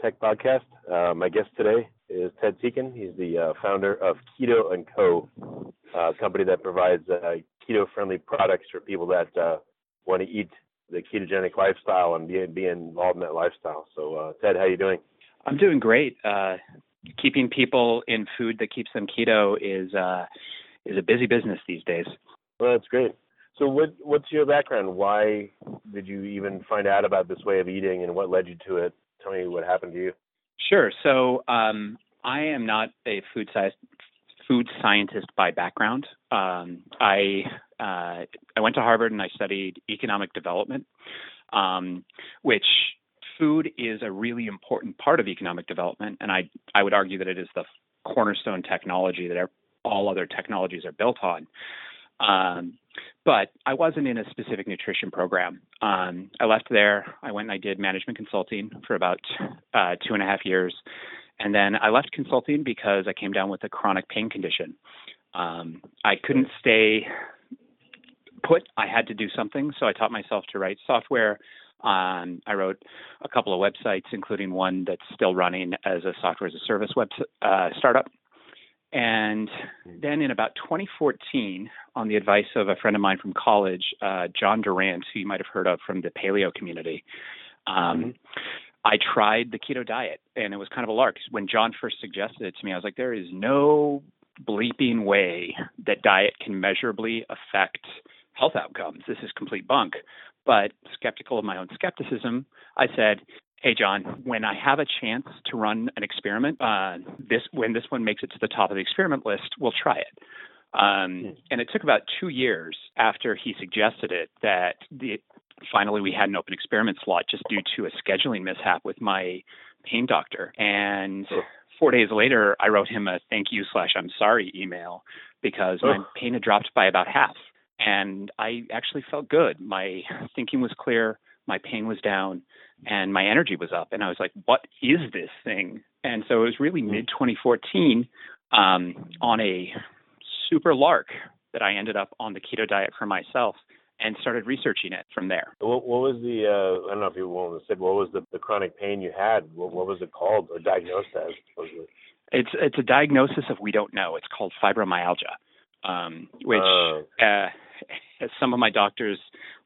Tech Podcast. Uh, my guest today is Ted Seacon. He's the uh, founder of Keto and Co, a company that provides uh, keto-friendly products for people that uh, want to eat the ketogenic lifestyle and be, be involved in that lifestyle. So, uh, Ted, how you doing? I'm doing great. Uh, keeping people in food that keeps them keto is is a busy business these days. Well, that's great. So, what what's your background? Why did you even find out about this way of eating, and what led you to it? Tell me what happened to you. Sure. So um, I am not a food science food scientist by background. Um, I uh, I went to Harvard and I studied economic development, um, which food is a really important part of economic development, and I I would argue that it is the cornerstone technology that all other technologies are built on. Um, but I wasn't in a specific nutrition program. Um, I left there. I went and I did management consulting for about uh, two and a half years. And then I left consulting because I came down with a chronic pain condition. Um, I couldn't stay put. I had to do something. So I taught myself to write software. Um, I wrote a couple of websites, including one that's still running as a software as a service web uh, startup. And then in about 2014, on the advice of a friend of mine from college, uh, John Durant, who you might have heard of from the paleo community, um, mm-hmm. I tried the keto diet, and it was kind of a lark. When John first suggested it to me, I was like, there is no bleeping way that diet can measurably affect health outcomes. This is complete bunk. But skeptical of my own skepticism, I said, Hey, John, when I have a chance to run an experiment, uh, this when this one makes it to the top of the experiment list, we'll try it. Um, hmm. and it took about two years after he suggested it that the, finally we had an open experiment slot just due to a scheduling mishap with my pain doctor. And four days later, I wrote him a thank you slash I'm sorry email because my pain had dropped by about half. And I actually felt good. My thinking was clear, my pain was down, and my energy was up. And I was like, what is this thing? And so it was really hmm. mid 2014 um, on a super lark that I ended up on the keto diet for myself and started researching it from there. What, what was the, uh, I don't know if you want to say, what was the, the chronic pain you had? What, what was it called or diagnosed as? Supposedly? It's, it's a diagnosis of we don't know. It's called fibromyalgia, um, which, uh, uh, as some of my doctors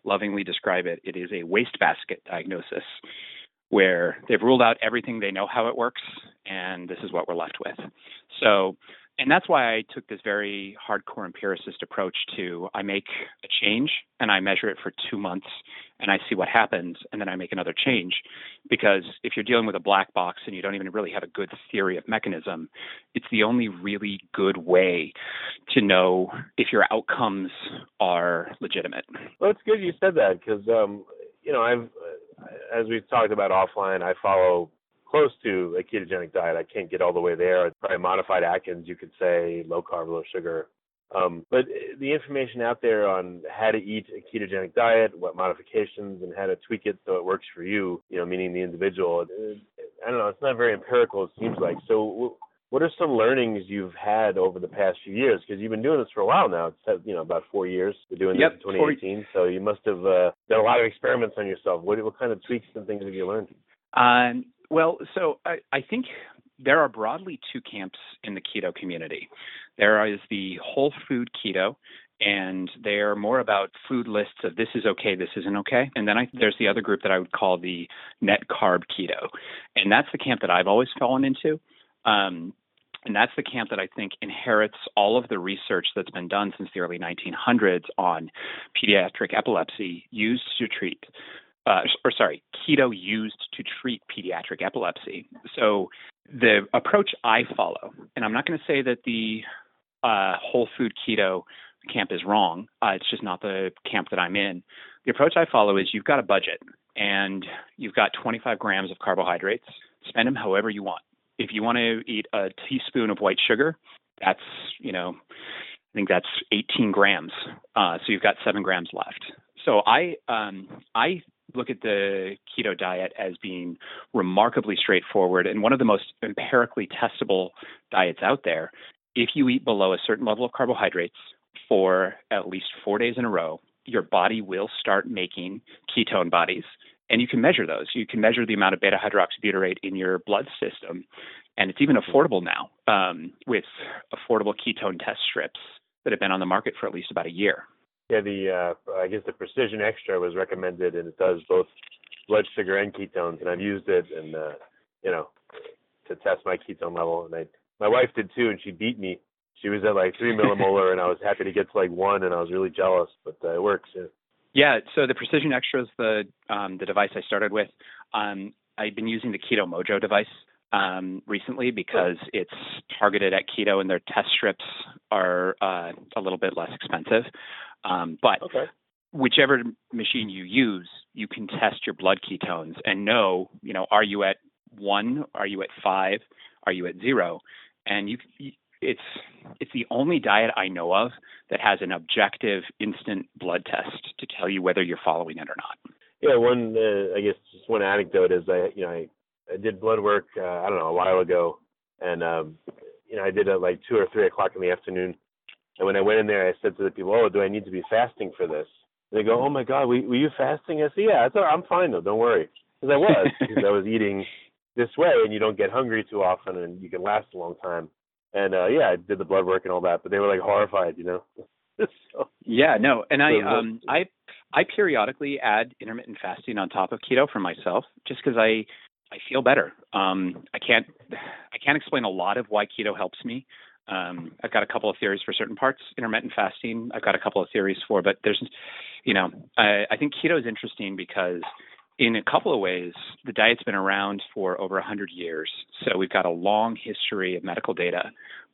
lovingly describe it, it is a wastebasket diagnosis where they've ruled out everything they know how it works, and this is what we're left with. So and that's why I took this very hardcore empiricist approach to I make a change and I measure it for two months and I see what happens and then I make another change. Because if you're dealing with a black box and you don't even really have a good theory of mechanism, it's the only really good way to know if your outcomes are legitimate. Well, it's good you said that because, um, you know, I've, as we've talked about offline, I follow close to a ketogenic diet. I can't get all the way there. Probably modified Atkins, you could say, low carb, low sugar. Um, but the information out there on how to eat a ketogenic diet, what modifications, and how to tweak it so it works for you, you know, meaning the individual. I don't know. It's not very empirical. It seems like. So, what are some learnings you've had over the past few years? Because you've been doing this for a while now. It's you know about four years. You're doing yep, this in 2018, so you must have uh, done a lot of experiments on yourself. What what kind of tweaks and things have you learned? Um, well, so I, I think there are broadly two camps in the keto community. There is the whole food keto, and they are more about food lists of this is okay, this isn't okay. And then I, there's the other group that I would call the net carb keto, and that's the camp that I've always fallen into. Um, and that's the camp that I think inherits all of the research that's been done since the early 1900s on pediatric epilepsy used to treat uh, or sorry, keto used to treat pediatric epilepsy. So the approach I follow, and I'm not going to say that the uh, whole food keto camp is wrong. Uh, it's just not the camp that I'm in. The approach I follow is you've got a budget and you've got 25 grams of carbohydrates. Spend them however you want. if you want to eat a teaspoon of white sugar, that's you know, I think that's 18 grams. Uh, so you've got seven grams left. So I um, I look at the keto diet as being remarkably straightforward and one of the most empirically testable diets out there. If you eat below a certain level of carbohydrates for at least four days in a row, your body will start making ketone bodies. And you can measure those. You can measure the amount of beta hydroxybutyrate in your blood system. And it's even affordable now um, with affordable ketone test strips that have been on the market for at least about a year. Yeah, the uh, I guess the Precision Xtra was recommended, and it does both blood sugar and ketones. And I've used it, and uh, you know, to test my ketone level. And I, my wife did too, and she beat me. She was at like three millimolar, and I was happy to get to like one, and I was really jealous. But uh, it works. Yeah. Yeah. So the Precision Xtra is the um, the device I started with. Um, I've been using the Keto Mojo device um, recently because it's targeted at keto, and their test strips are uh, a little bit less expensive. Um, but okay. whichever machine you use, you can test your blood ketones and know, you know, are you at one? Are you at five? Are you at zero? And you, it's it's the only diet I know of that has an objective instant blood test to tell you whether you're following it or not. Yeah, one uh, I guess just one anecdote is I you know I, I did blood work uh, I don't know a while ago, and um, you know I did it like two or three o'clock in the afternoon, and when I went in there, I said to the people, "Oh, do I need to be fasting for this?" And they go, "Oh my God, were, were you fasting?" I said, "Yeah, I'm fine though. Don't worry." Because I was, because I was eating this way, and you don't get hungry too often, and you can last a long time. And uh yeah, I did the blood work and all that, but they were like horrified, you know. so, yeah, no, and I um I I periodically add intermittent fasting on top of keto for myself, just because I I feel better. Um, I can't I can't explain a lot of why keto helps me. Um, I've got a couple of theories for certain parts. Intermittent fasting, I've got a couple of theories for, but there's, you know, I, I think keto is interesting because in a couple of ways, the diet's been around for over 100 years. So we've got a long history of medical data,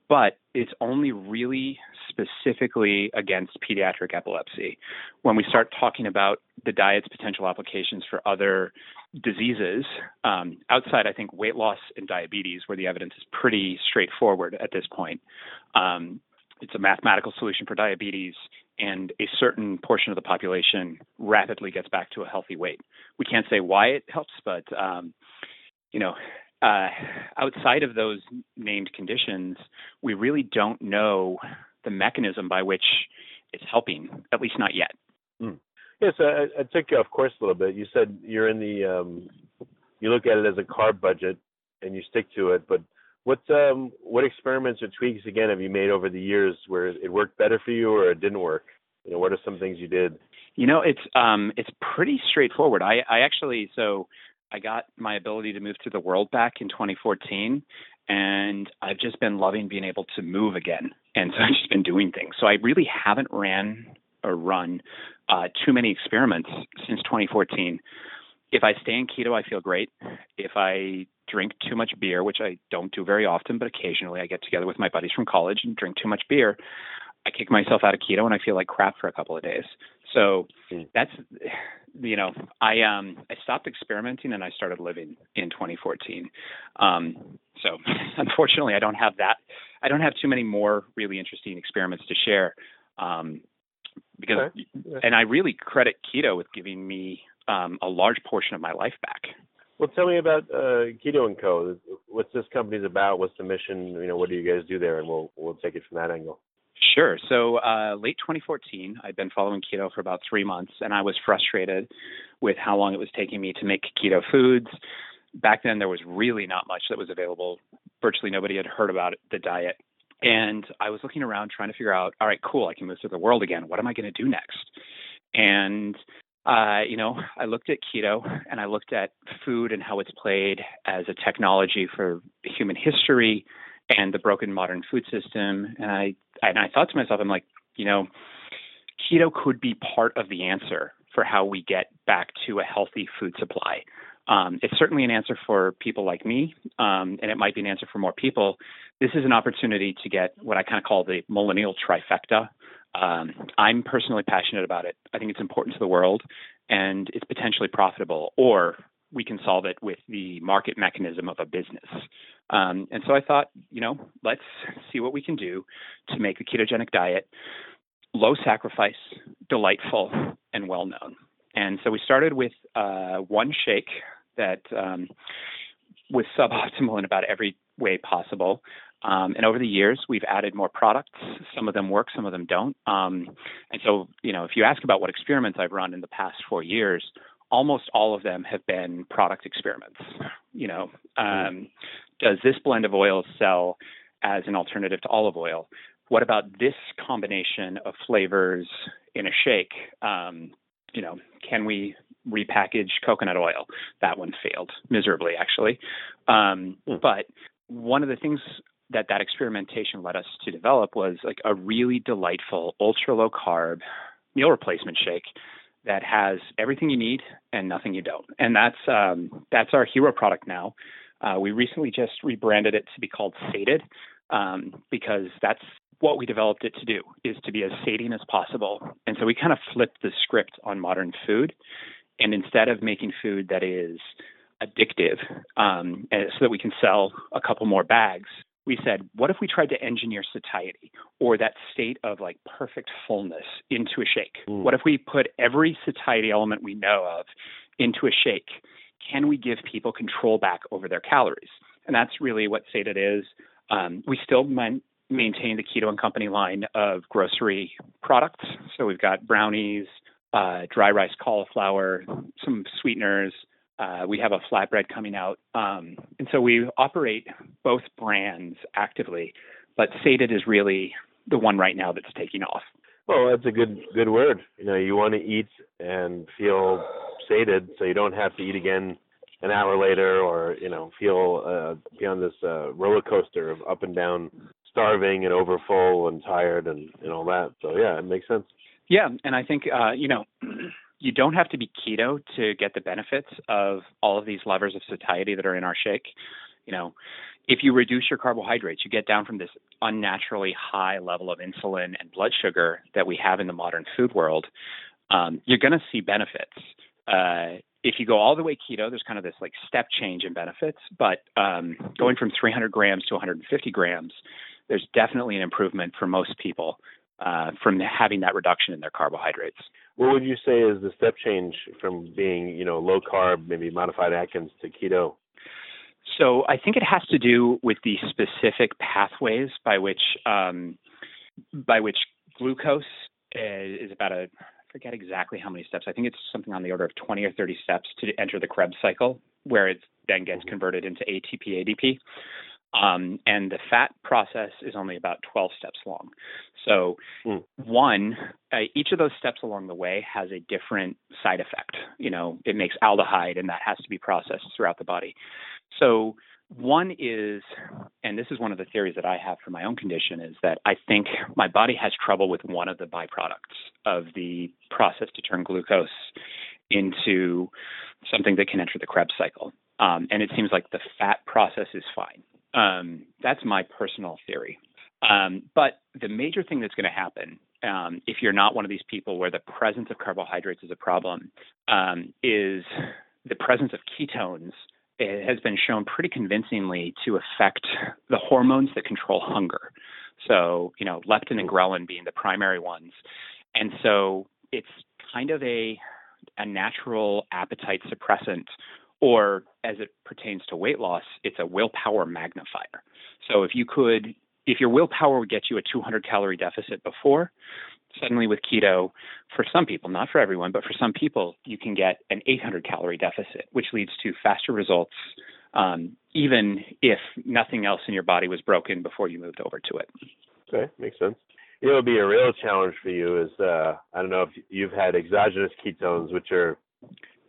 but it's only really specifically against pediatric epilepsy. When we start talking about the diet's potential applications for other diseases, um, outside, I think, weight loss and diabetes, where the evidence is pretty straightforward at this point. Um, it's a mathematical solution for diabetes, and a certain portion of the population rapidly gets back to a healthy weight. We can't say why it helps, but um, you know, uh, outside of those named conditions, we really don't know the mechanism by which it's helping, at least not yet. Mm. Yes, I, I took you off course a little bit. You said you're in the, um, you look at it as a carb budget and you stick to it, but what um, what experiments or tweaks again have you made over the years where it worked better for you or it didn't work? You know, what are some things you did? You know, it's um, it's pretty straightforward. I, I actually so I got my ability to move through the world back in 2014, and I've just been loving being able to move again. And so I've just been doing things. So I really haven't ran or run uh, too many experiments since 2014. If I stay in keto, I feel great. If I drink too much beer, which I don't do very often, but occasionally I get together with my buddies from college and drink too much beer, I kick myself out of keto and I feel like crap for a couple of days. So mm. that's you know, I um I stopped experimenting and I started living in 2014. Um so unfortunately I don't have that I don't have too many more really interesting experiments to share. Um because okay. and I really credit keto with giving me um a large portion of my life back. Well, tell me about uh, Keto and Co. What's this company's about? What's the mission? You know, what do you guys do there? And we'll we'll take it from that angle. Sure. So, uh, late 2014, I'd been following keto for about three months, and I was frustrated with how long it was taking me to make keto foods. Back then, there was really not much that was available. Virtually nobody had heard about the diet. And I was looking around trying to figure out, all right, cool, I can move through the world again. What am I going to do next? And uh, you know, I looked at keto and I looked at food and how it's played as a technology for human history and the broken modern food system. And I and I thought to myself, I'm like, you know, keto could be part of the answer for how we get back to a healthy food supply. Um, it's certainly an answer for people like me, um, and it might be an answer for more people. This is an opportunity to get what I kind of call the millennial trifecta. Um, I'm personally passionate about it. I think it's important to the world, and it's potentially profitable. Or we can solve it with the market mechanism of a business. Um, and so I thought, you know, let's see what we can do to make the ketogenic diet low sacrifice, delightful, and well known. And so we started with uh, one shake that um, was suboptimal in about every way possible. Um, and over the years, we've added more products. Some of them work, some of them don't. Um, and so, you know, if you ask about what experiments I've run in the past four years, almost all of them have been product experiments. You know, um, does this blend of oils sell as an alternative to olive oil? What about this combination of flavors in a shake? Um, you know, can we repackage coconut oil? That one failed miserably, actually. Um, mm. But one of the things that that experimentation led us to develop was like a really delightful ultra low carb meal replacement shake that has everything you need and nothing you don't. And that's um, that's our hero product now. Uh, we recently just rebranded it to be called Sated um, because that's what we developed it to do is to be as sating as possible. And so we kind of flipped the script on modern food, and instead of making food that is addictive, um, so that we can sell a couple more bags, we said, what if we tried to engineer satiety or that state of like perfect fullness into a shake? Mm. What if we put every satiety element we know of into a shake? Can we give people control back over their calories? And that's really what Sated is. Um, we still man- maintain the Keto and Company line of grocery products. So we've got brownies, uh, dry rice cauliflower, some sweeteners, uh, we have a flatbread coming out. Um, and so we operate both brands actively, but Sated is really the one right now that's taking off. Well, that's a good good word. You know, you want to eat and feel sated, so you don't have to eat again an hour later, or you know, feel uh, be on this uh, roller coaster of up and down, starving and overfull and tired and and all that. So yeah, it makes sense. Yeah, and I think uh, you know. You don't have to be keto to get the benefits of all of these levers of satiety that are in our shake. You know, if you reduce your carbohydrates, you get down from this unnaturally high level of insulin and blood sugar that we have in the modern food world. Um, you're going to see benefits. Uh, if you go all the way keto, there's kind of this like step change in benefits, but um, going from 300 grams to 150 grams, there's definitely an improvement for most people uh, from having that reduction in their carbohydrates. What would you say is the step change from being, you know, low carb, maybe modified Atkins to keto? So I think it has to do with the specific pathways by which um, by which glucose is about a I forget exactly how many steps. I think it's something on the order of 20 or 30 steps to enter the Krebs cycle, where it then gets mm-hmm. converted into ATP, ADP. Um, and the fat process is only about 12 steps long. So, mm. one, uh, each of those steps along the way has a different side effect. You know, it makes aldehyde, and that has to be processed throughout the body. So, one is, and this is one of the theories that I have for my own condition, is that I think my body has trouble with one of the byproducts of the process to turn glucose into something that can enter the Krebs cycle. Um, and it seems like the fat process is fine. Um, that's my personal theory. Um, but the major thing that's going to happen um, if you're not one of these people where the presence of carbohydrates is a problem um, is the presence of ketones it has been shown pretty convincingly to affect the hormones that control hunger. So, you know, leptin and ghrelin being the primary ones. And so it's kind of a a natural appetite suppressant or as it pertains to weight loss, it's a willpower magnifier. So if you could, if your willpower would get you a 200 calorie deficit before, suddenly with keto, for some people, not for everyone, but for some people, you can get an 800 calorie deficit, which leads to faster results, um, even if nothing else in your body was broken before you moved over to it. Okay, makes sense. It would be a real challenge for you is uh, I don't know if you've had exogenous ketones, which are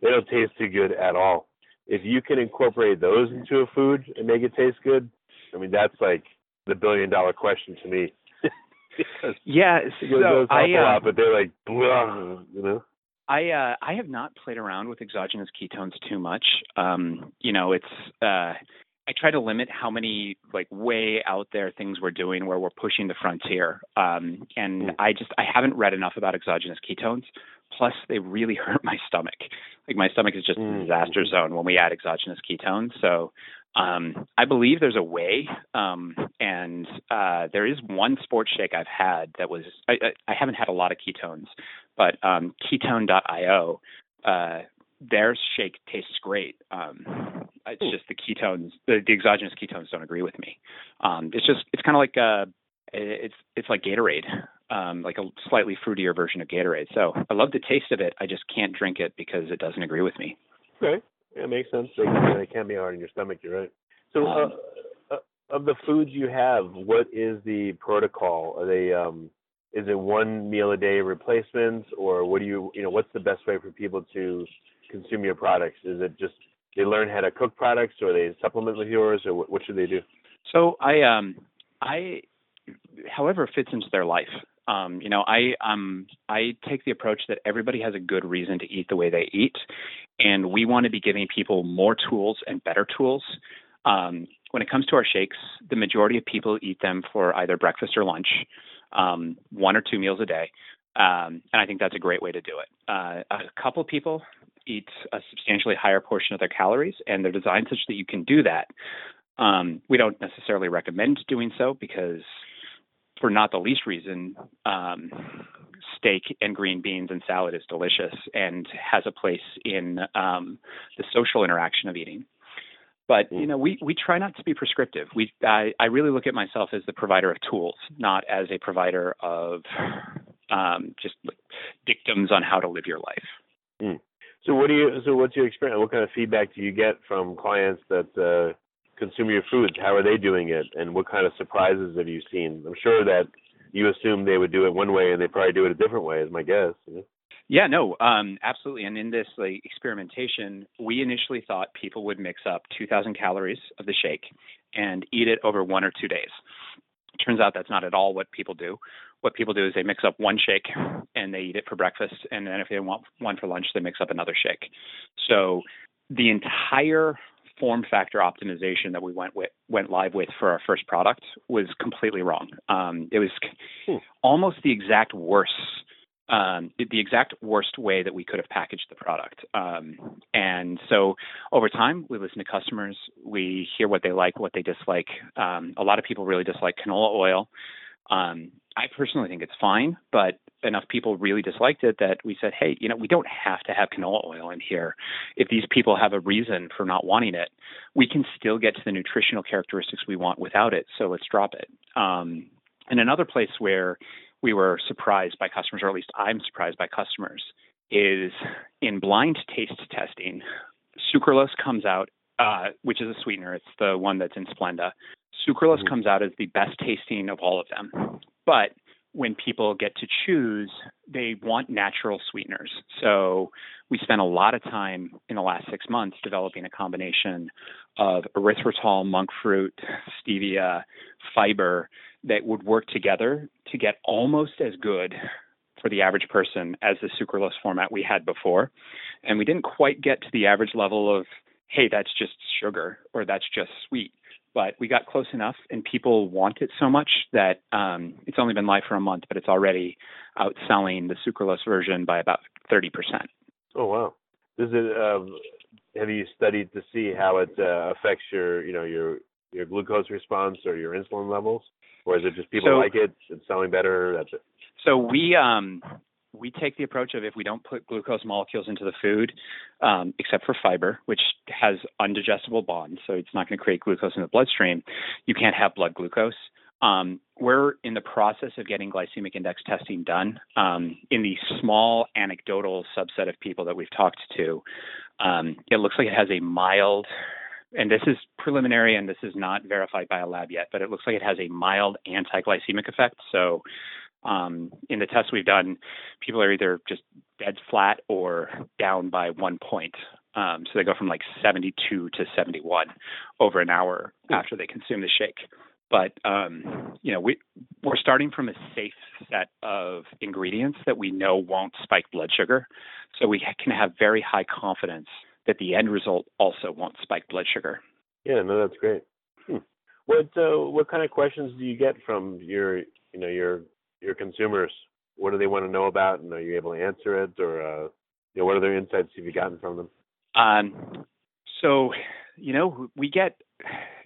they don't taste too good at all if you can incorporate those into a food and make it taste good, I mean that's like the billion dollar question to me. yeah, so I uh, lot, but they're like blah, you know. I uh, I have not played around with exogenous ketones too much. Um, you know, it's uh, I try to limit how many like way out there things we're doing where we're pushing the frontier. Um, and mm. I just I haven't read enough about exogenous ketones, Plus, they really hurt my stomach. Like my stomach is just a Mm. disaster zone when we add exogenous ketones. So um, I believe there's a way, um, and uh, there is one sports shake I've had that was I, I, I haven't had a lot of ketones, but um, Ketone.io, uh, their shake tastes great. Um, it's just the ketones, the, the exogenous ketones don't agree with me. Um, it's just it's kind of like uh, it's it's like Gatorade, um, like a slightly fruitier version of Gatorade. So I love the taste of it. I just can't drink it because it doesn't agree with me. Okay, yeah, makes sense. They, can- they can be hard on your stomach. You're right. So, uh, Um, uh, of the foods you have, what is the protocol? Are they um, is it one meal a day replacements, or what do you you know what's the best way for people to consume your products? Is it just they learn how to cook products, or they supplement with yours, or what, what should they do? So I um I however it fits into their life. Um, you know, I um I take the approach that everybody has a good reason to eat the way they eat, and we want to be giving people more tools and better tools. Um, when it comes to our shakes, the majority of people eat them for either breakfast or lunch, um, one or two meals a day, um, and I think that's a great way to do it. Uh, a couple people eat a substantially higher portion of their calories, and they're designed such that you can do that. Um, we don't necessarily recommend doing so because, for not the least reason, um, steak and green beans and salad is delicious and has a place in um, the social interaction of eating. But you know, we we try not to be prescriptive. We I, I really look at myself as the provider of tools, not as a provider of um, just like dictums on how to live your life. So what do you? So what's your experience? What kind of feedback do you get from clients that uh, consume your foods? How are they doing it, and what kind of surprises have you seen? I'm sure that you assume they would do it one way, and they probably do it a different way. Is my guess. Yeah, no, um, absolutely. And in this like experimentation, we initially thought people would mix up 2,000 calories of the shake and eat it over one or two days. Turns out that's not at all what people do. What people do is they mix up one shake and they eat it for breakfast, and then if they want one for lunch, they mix up another shake. So the entire form factor optimization that we went with went live with for our first product was completely wrong. Um, it was Hmm. almost the exact worst um, the exact worst way that we could have packaged the product. Um, and so over time, we listen to customers, we hear what they like, what they dislike. Um, a lot of people really dislike canola oil. I personally think it's fine, but enough people really disliked it that we said, hey, you know, we don't have to have canola oil in here. If these people have a reason for not wanting it, we can still get to the nutritional characteristics we want without it. So let's drop it. Um, and another place where we were surprised by customers, or at least I'm surprised by customers, is in blind taste testing. Sucralose comes out, uh, which is a sweetener. It's the one that's in Splenda. Sucralose Mhm. comes out as the best tasting of all of them. But when people get to choose, they want natural sweeteners. So we spent a lot of time in the last six months developing a combination of erythritol, monk fruit, stevia, fiber that would work together to get almost as good for the average person as the sucralose format we had before. And we didn't quite get to the average level of, hey, that's just sugar or that's just sweet. But we got close enough, and people want it so much that um, it's only been live for a month, but it's already outselling the sucralose version by about 30%. Oh wow. Does it? Um, have you studied to see how it uh, affects your, you know, your your glucose response or your insulin levels, or is it just people So- like it, it's selling better? That's it. So we um, we take the approach of if we don't put glucose molecules into the food, um, except for fiber, which has undigestible bonds, so it's not going to create glucose in the bloodstream, you can't have blood glucose. Um, we're in the process of getting glycemic index testing done. Um, in the small anecdotal subset of people that we've talked to, um, it looks like it has a mild, and this is preliminary and this is not verified by a lab yet, but it looks like it has a mild anti-glycemic effect. So um, in the tests we've done, people are either just dead flat or down by one point. Um, so they go from like 72 to 71 over an hour after they consume the shake. But um, you know, we we're starting from a safe set of ingredients that we know won't spike blood sugar, so we can have very high confidence that the end result also won't spike blood sugar. Yeah, no, that's great. Hmm. What uh, what kind of questions do you get from your, you know, your your consumers what do they want to know about, and are you able to answer it, or uh, you know, what other insights have you gotten from them? Um, so, you know, we get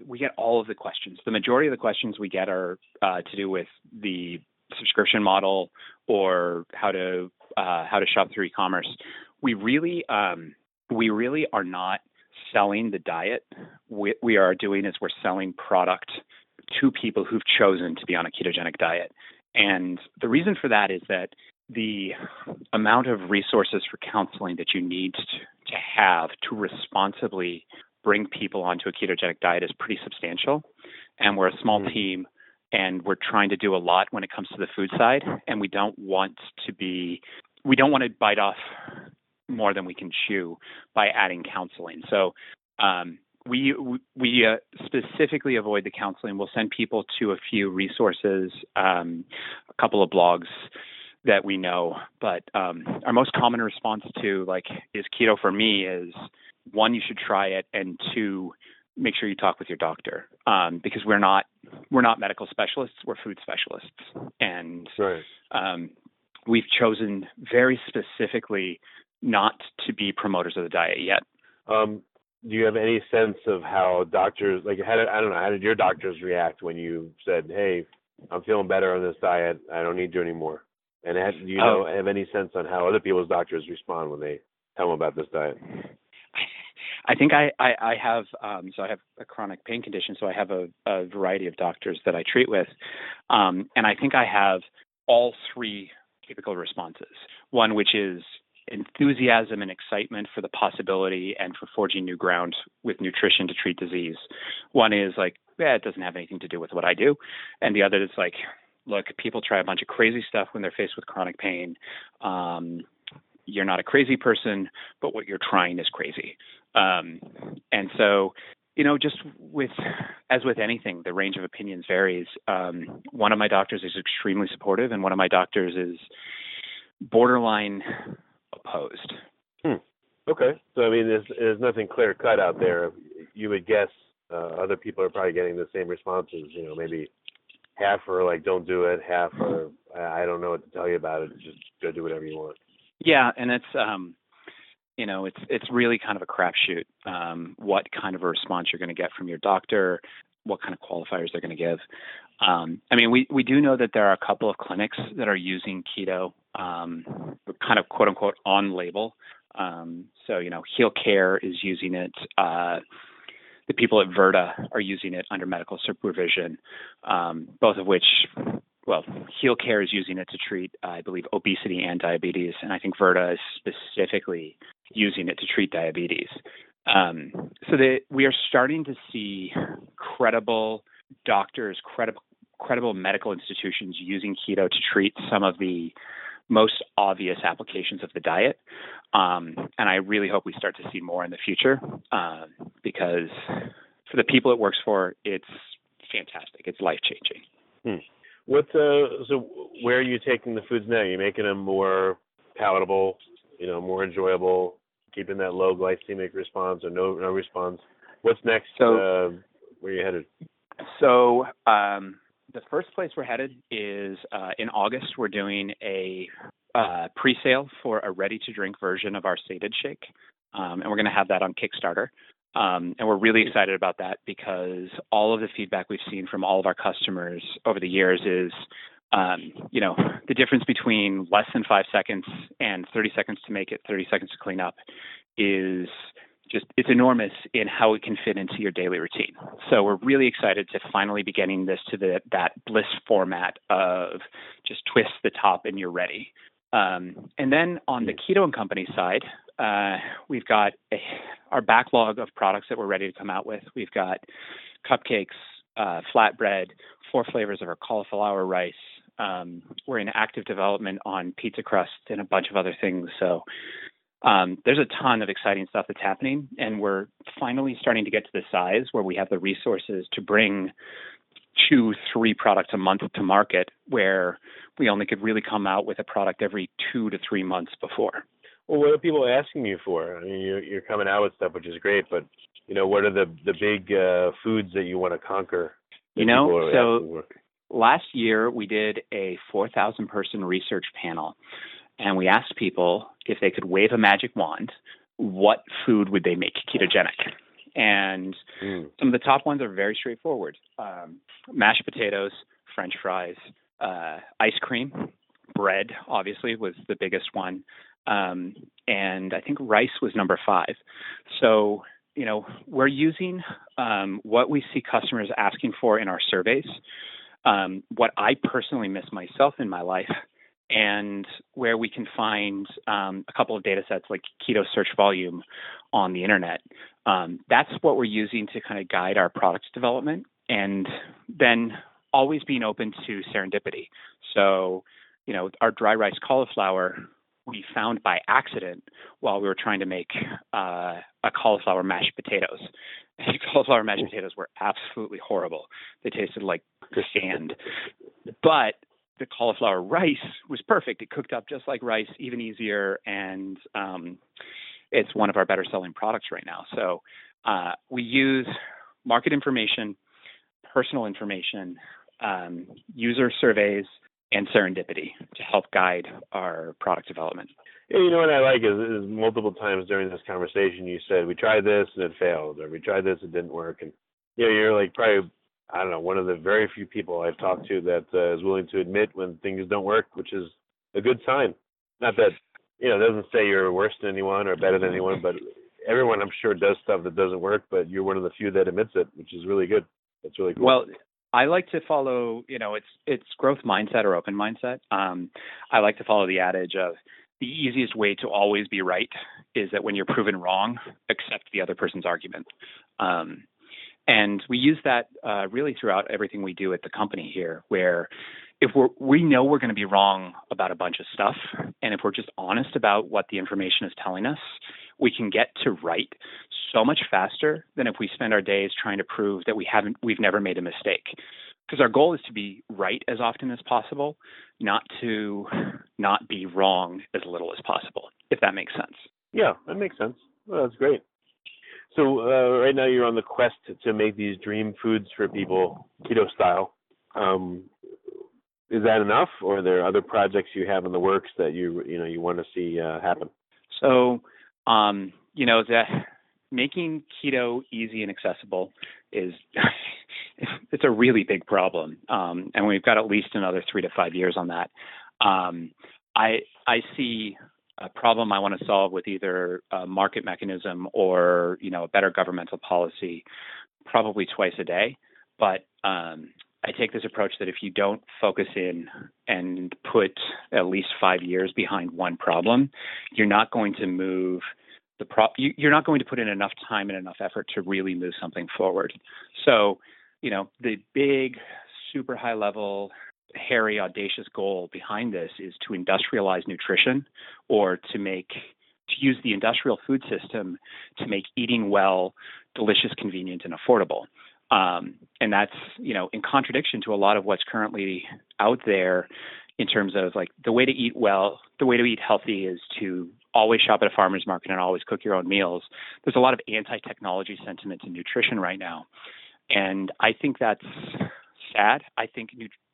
we get all of the questions. The majority of the questions we get are uh, to do with the subscription model or how to uh, how to shop through e-commerce. We really um, we really are not selling the diet. What we are doing is we're selling product to people who've chosen to be on a ketogenic diet. And the reason for that is that the amount of resources for counseling that you need to have to responsibly bring people onto a ketogenic diet is pretty substantial. And we're a small mm-hmm. team and we're trying to do a lot when it comes to the food side. And we don't want to be, we don't want to bite off more than we can chew by adding counseling. So, um, we we uh, specifically avoid the counseling. We'll send people to a few resources, um, a couple of blogs that we know. But um, our most common response to like is keto for me is one, you should try it, and two, make sure you talk with your doctor um, because we're not we're not medical specialists, we're food specialists, and right. um, we've chosen very specifically not to be promoters of the diet yet. Um, do you have any sense of how doctors like how did, I don't know how did your doctors react when you said, "Hey, I'm feeling better on this diet. I don't need you anymore." And have, do you know have any sense on how other people's doctors respond when they tell them about this diet? I think I, I, I have um, so I have a chronic pain condition, so I have a, a variety of doctors that I treat with, um, and I think I have all three typical responses. One which is enthusiasm and excitement for the possibility and for forging new ground with nutrition to treat disease. One is like, yeah, it doesn't have anything to do with what I do, and the other is like, look, people try a bunch of crazy stuff when they're faced with chronic pain. Um, you're not a crazy person, but what you're trying is crazy. Um, and so, you know, just with as with anything, the range of opinions varies. Um, one of my doctors is extremely supportive, and one of my doctors is borderline opposed. Hmm. Okay, so I mean, there's, there's nothing clear cut out there. You would guess uh, other people are probably getting the same responses. You know, maybe half are like, "Don't do it," half are, "I don't know what to tell you about it. Just go do whatever you want." Yeah, and it's um, you know, it's it's really kind of a crapshoot. Um, what kind of a response you're going to get from your doctor, what kind of qualifiers they're going to give. Um, I mean, we we do know that there are a couple of clinics that are using keto, um, kind of quote unquote on label. Um, so you know, Heal Care is using it. Uh, the people at Virta are using it under medical supervision, um, both of which well, Heal Care is using it to treat, uh, I believe, obesity and diabetes, and I think Virta is specifically using it to treat diabetes. Um, so that we are starting to see credible doctors, credible credible medical institutions using keto to treat some of the most obvious applications of the diet. Um, and I really hope we start to see more in the future uh, because for the people it works for, it's fantastic. It's life changing. Hmm. What uh, so where are you taking the foods now? You're making them more palatable, you know, more enjoyable, keeping that low glycemic response or no no response. What's next? So, uh, where are you headed? So um, the first place we're headed is uh, in August. We're doing a uh, pre-sale for a ready-to-drink version of our Sated Shake, um, and we're going to have that on Kickstarter. Um, and we're really excited about that because all of the feedback we've seen from all of our customers over the years is, um, you know, the difference between less than five seconds and 30 seconds to make it, 30 seconds to clean up is just it's enormous in how it can fit into your daily routine. So we're really excited to finally be getting this to the that bliss format of just twist the top and you're ready. Um, and then on the keto and company side, uh, we've got a, our backlog of products that we're ready to come out with. We've got cupcakes, uh, flatbread, four flavors of our cauliflower rice. Um, we're in active development on pizza crust and a bunch of other things. So um, there's a ton of exciting stuff that's happening, and we're finally starting to get to the size where we have the resources to bring two, three products a month to market, where we only could really come out with a product every two to three months before. Well, what are people asking you for? I mean, you're, you're coming out with stuff, which is great, but you know, what are the the big uh, foods that you want to conquer? You know, so last year we did a 4,000 person research panel, and we asked people if they could wave a magic wand, what food would they make ketogenic? And mm. some of the top ones are very straightforward: um, mashed potatoes, French fries, uh, ice cream, bread. Obviously, was the biggest one, um, and I think rice was number five. So you know, we're using um, what we see customers asking for in our surveys, um, what I personally miss myself in my life, and where we can find um, a couple of data sets like keto search volume on the internet. Um, that's what we're using to kind of guide our product development, and then always being open to serendipity. So, you know, our dry rice cauliflower we found by accident while we were trying to make uh, a cauliflower mashed potatoes. And cauliflower mashed potatoes were absolutely horrible. They tasted like sand. But the cauliflower rice was perfect. It cooked up just like rice, even easier, and um, it's one of our better selling products right now. So uh, we use market information, personal information, um, user surveys, and serendipity to help guide our product development. Yeah, you know what I like is, is multiple times during this conversation you said we tried this and it failed, or we tried this and it didn't work, and you know you're like probably I don't know one of the very few people I've talked to that uh, is willing to admit when things don't work, which is a good sign. Not that you know it doesn't say you're worse than anyone or better than anyone, but everyone I'm sure does stuff that doesn't work, but you're one of the few that admits it, which is really good. That's really cool. Well, I like to follow, you know, it's it's growth mindset or open mindset. Um, I like to follow the adage of the easiest way to always be right is that when you're proven wrong, accept the other person's argument. Um, and we use that uh, really throughout everything we do at the company here, where if we're, we know we're going to be wrong about a bunch of stuff, and if we're just honest about what the information is telling us, we can get to right so much faster than if we spend our days trying to prove that we haven't we've never made a mistake. Because our goal is to be right as often as possible not to not be wrong as little as possible if that makes sense. Yeah that makes sense. Well, that's great so uh, right now you're on the quest to make these dream foods for people keto style. Um, is that enough or are there other projects you have in the works that you you know you want to see uh, happen? So um, you know that making keto easy and accessible is it's a really big problem, um, and we've got at least another three to five years on that. Um, I I see a problem I want to solve with either a market mechanism or you know a better governmental policy, probably twice a day. But um, I take this approach that if you don't focus in and put at least five years behind one problem, you're not going to move the pro- you, you're not going to put in enough time and enough effort to really move something forward. So, you know, the big, super high level, hairy, audacious goal behind this is to industrialize nutrition or to make to use the industrial food system to make eating well delicious, convenient, and affordable. Um, and that's you know in contradiction to a lot of what's currently out there in terms of like the way to eat well, the way to eat healthy is to always shop at a farmer's market and always cook your own meals. There's a lot of anti-technology sentiment in nutrition right now, and I think that's sad. I think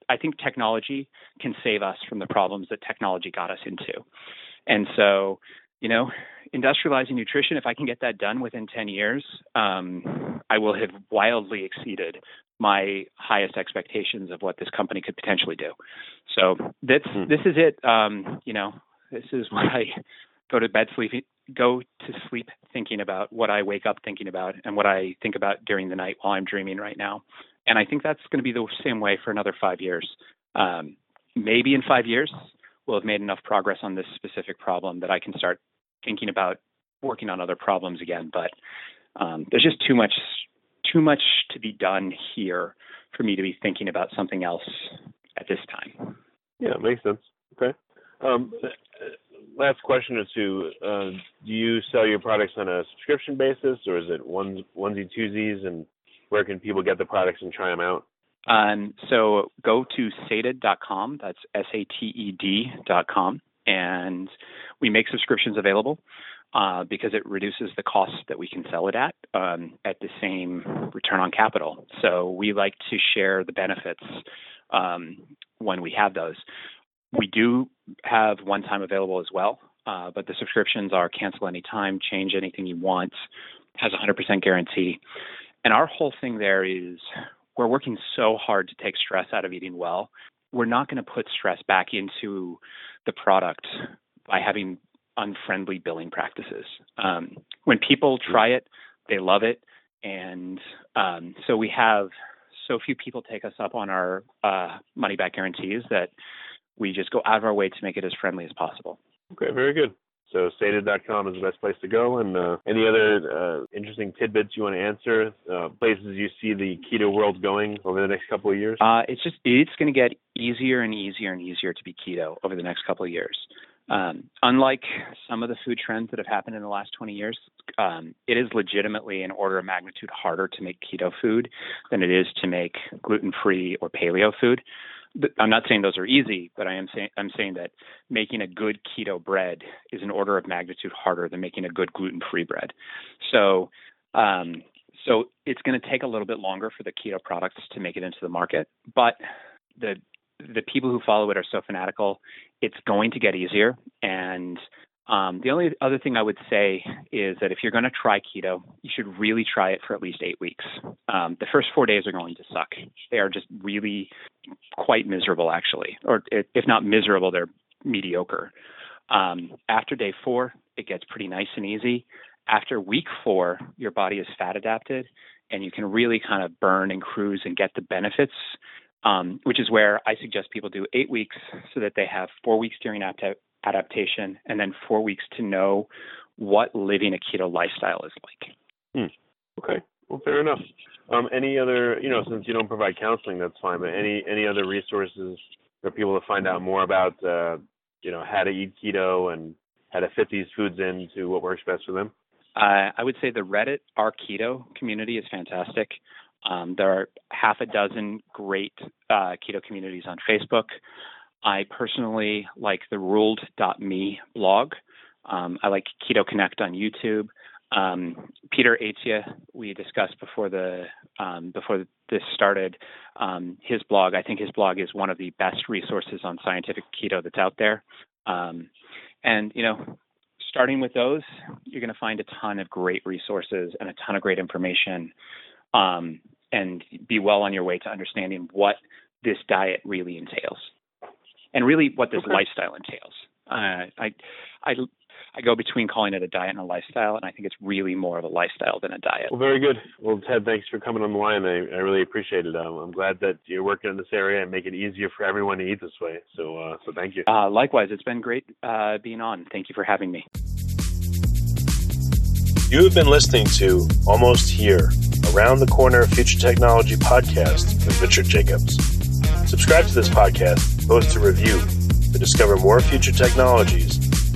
I think technology can save us from the problems that technology got us into, and so you know, industrializing nutrition. If I can get that done within 10 years, um, I will have wildly exceeded my highest expectations of what this company could potentially do. So that's hmm. this is it. Um, you know, this is what I go to bed sleeping go to sleep thinking about what I wake up thinking about and what I think about during the night while I'm dreaming right now. And I think that's going to be the same way for another five years. Um, maybe in five years, we'll have made enough progress on this specific problem that I can start thinking about working on other problems again. But um, there's just too much, too much to be done here for me to be thinking about something else at this time. Yeah, makes sense. Okay. Um, last question or two. Uh, do you sell your products on a subscription basis, or is it one onesie twosies? And where can people get the products and try them out? Um, so go to sated.com. That's S A T E D.com, and we make subscriptions available uh, because it reduces the cost that we can sell it at um, at the same return on capital. So we like to share the benefits um, when we have those. We do have one time available as well, uh, but the subscriptions are cancel anytime, change anything you want, has a 100% guarantee. And our whole thing there is we're working so hard to take stress out of eating well. We're not going to put stress back into the product by having unfriendly billing practices. Um, when people try it, they love it, and um, so we have so few people take us up on our uh, money back guarantees that we just go out of our way to make it as friendly as possible. Okay, very good. So sated.com is the best place to go. And uh, any other uh, interesting tidbits you want to answer? Uh, places you see the keto world going over the next couple of years? Uh, it's just it's going to get easier and easier and easier to be keto over the next couple of years. Um, unlike some of the food trends that have happened in the last 20 years, um, it is legitimately an order of magnitude harder to make keto food than it is to make gluten free or paleo food. I'm not saying those are easy, but I am saying I'm saying that making a good keto bread is an order of magnitude harder than making a good gluten-free bread. So, um, so it's going to take a little bit longer for the keto products to make it into the market, but the the people who follow it are so fanatical, it's going to get easier. And um, the only other thing I would say is that if you're going to try keto, you should really try it for at least eight weeks. Um, the first four days are going to suck. They are just really quite miserable, actually, or if not miserable, they're mediocre. Um, after day four, it gets pretty nice and easy. After week four, your body is fat adapted, and you can really kind of burn and cruise and get the benefits um, which is where I suggest people do eight weeks so that they have four weeks during adaptation and then four weeks to know what living a keto lifestyle is like. Hmm. Okay, well, fair enough. Um, any other, you know, since you don't provide counseling, that's fine. But any any other resources for people to find out more about, uh, you know, how to eat keto and how to fit these foods into what works best for them? Uh, I would say the Reddit R Keto community is fantastic. Um, there are half a dozen great uh, keto communities on Facebook. I personally like the ruled.me blog. Um, I like Keto Connect on YouTube. Um, Peter Attia, we discussed before the um, before this started, um, his blog. I think his blog is one of the best resources on scientific keto that's out there. Um, and you know, starting with those, you're going to find a ton of great resources and a ton of great information um, and be well on your way to understanding what this diet really entails, and really what this okay. lifestyle entails. Uh, I, I, I go between calling it a diet and a lifestyle, and I think it's really more of a lifestyle than a diet. Well, very good. Well, Ted, thanks for coming on the line. I, I really appreciate it. Um, I'm glad that you're working in this area and make it easier for everyone to eat this way. So, uh, so thank you. Uh, likewise, it's been great uh, being on. Thank you for having me. You have been listening to Almost Here, Around the Corner Future Technology podcast with Richard Jacobs. Subscribe to this podcast, post a review to discover more future technologies